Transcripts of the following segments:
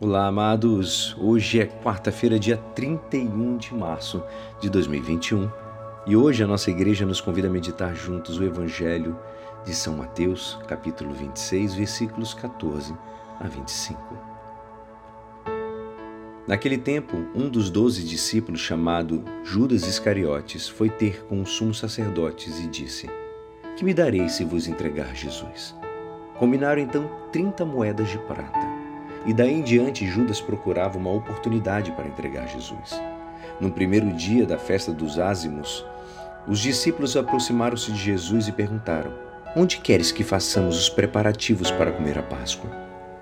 Olá, amados! Hoje é quarta-feira, dia 31 de março de 2021 e hoje a nossa igreja nos convida a meditar juntos o Evangelho de São Mateus, capítulo 26, versículos 14 a 25. Naquele tempo, um dos doze discípulos, chamado Judas Iscariotes, foi ter com os sumos sacerdotes e disse: Que me dareis se vos entregar Jesus? Combinaram então trinta moedas de prata. E daí em diante, Judas procurava uma oportunidade para entregar Jesus. No primeiro dia da festa dos ázimos, os discípulos aproximaram-se de Jesus e perguntaram: Onde queres que façamos os preparativos para comer a Páscoa?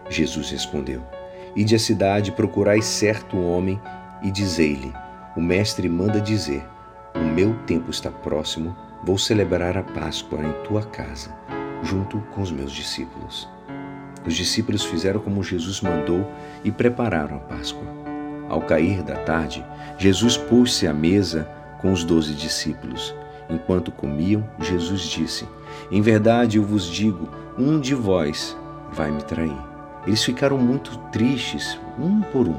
Jesus respondeu: Ide à cidade, procurai certo homem e dizei-lhe: O mestre manda dizer: O meu tempo está próximo, vou celebrar a Páscoa em tua casa, junto com os meus discípulos. Os discípulos fizeram como Jesus mandou e prepararam a Páscoa. Ao cair da tarde, Jesus pôs-se à mesa com os doze discípulos. Enquanto comiam, Jesus disse: Em verdade eu vos digo, um de vós vai me trair. Eles ficaram muito tristes, um por um.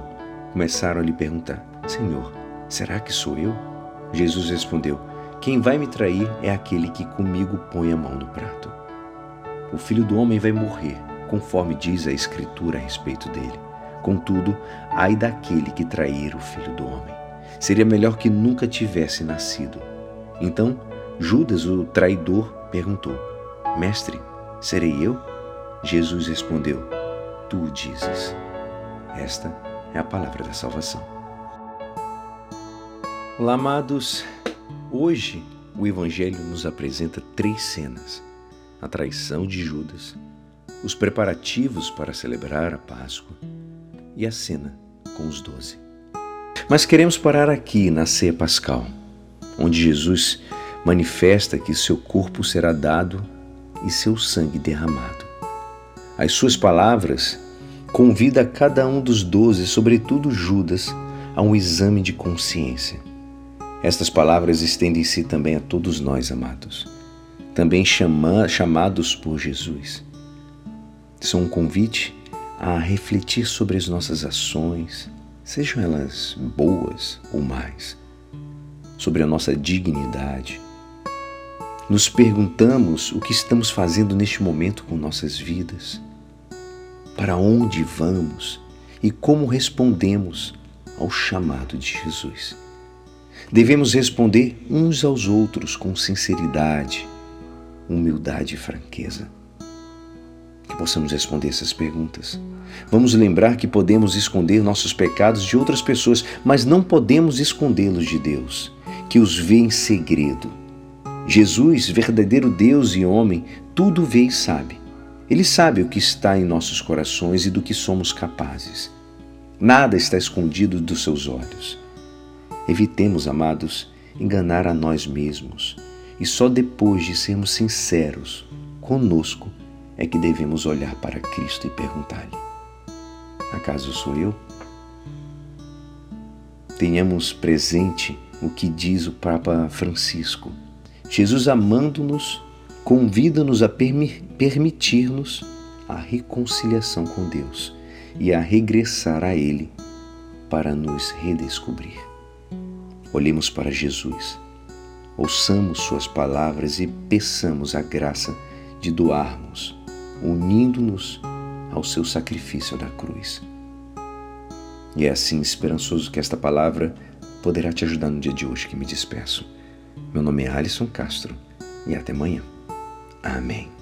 Começaram a lhe perguntar: Senhor, será que sou eu? Jesus respondeu: Quem vai me trair é aquele que comigo põe a mão no prato. O filho do homem vai morrer conforme diz a Escritura a respeito dele. Contudo, ai daquele que trair o filho do homem. Seria melhor que nunca tivesse nascido. Então, Judas, o traidor, perguntou: Mestre, serei eu? Jesus respondeu: Tu dizes. Esta é a palavra da salvação. Olá, amados. Hoje o Evangelho nos apresenta três cenas: a traição de Judas, os preparativos para celebrar a Páscoa e a cena com os doze. Mas queremos parar aqui na ceia pascal, onde Jesus manifesta que seu corpo será dado e seu sangue derramado. As suas palavras convida cada um dos doze, sobretudo Judas, a um exame de consciência. Estas palavras estendem-se também a todos nós, amados, também chama, chamados por Jesus são um convite a refletir sobre as nossas ações, sejam elas boas ou mais, sobre a nossa dignidade. Nos perguntamos o que estamos fazendo neste momento com nossas vidas, para onde vamos e como respondemos ao chamado de Jesus. Devemos responder uns aos outros com sinceridade, humildade e franqueza que possamos responder essas perguntas. Vamos lembrar que podemos esconder nossos pecados de outras pessoas, mas não podemos escondê-los de Deus, que os vê em segredo. Jesus, verdadeiro Deus e homem, tudo vê e sabe. Ele sabe o que está em nossos corações e do que somos capazes. Nada está escondido dos seus olhos. Evitemos, amados, enganar a nós mesmos e só depois de sermos sinceros conosco é que devemos olhar para Cristo e perguntar-lhe: Acaso sou eu? Tenhamos presente o que diz o Papa Francisco. Jesus, amando-nos, convida-nos a permitir-nos a reconciliação com Deus e a regressar a Ele para nos redescobrir. Olhemos para Jesus, ouçamos Suas palavras e peçamos a graça de doarmos unindo-nos ao seu sacrifício da cruz. E é assim esperançoso que esta palavra poderá te ajudar no dia de hoje que me despeço. Meu nome é Alisson Castro e até amanhã. Amém.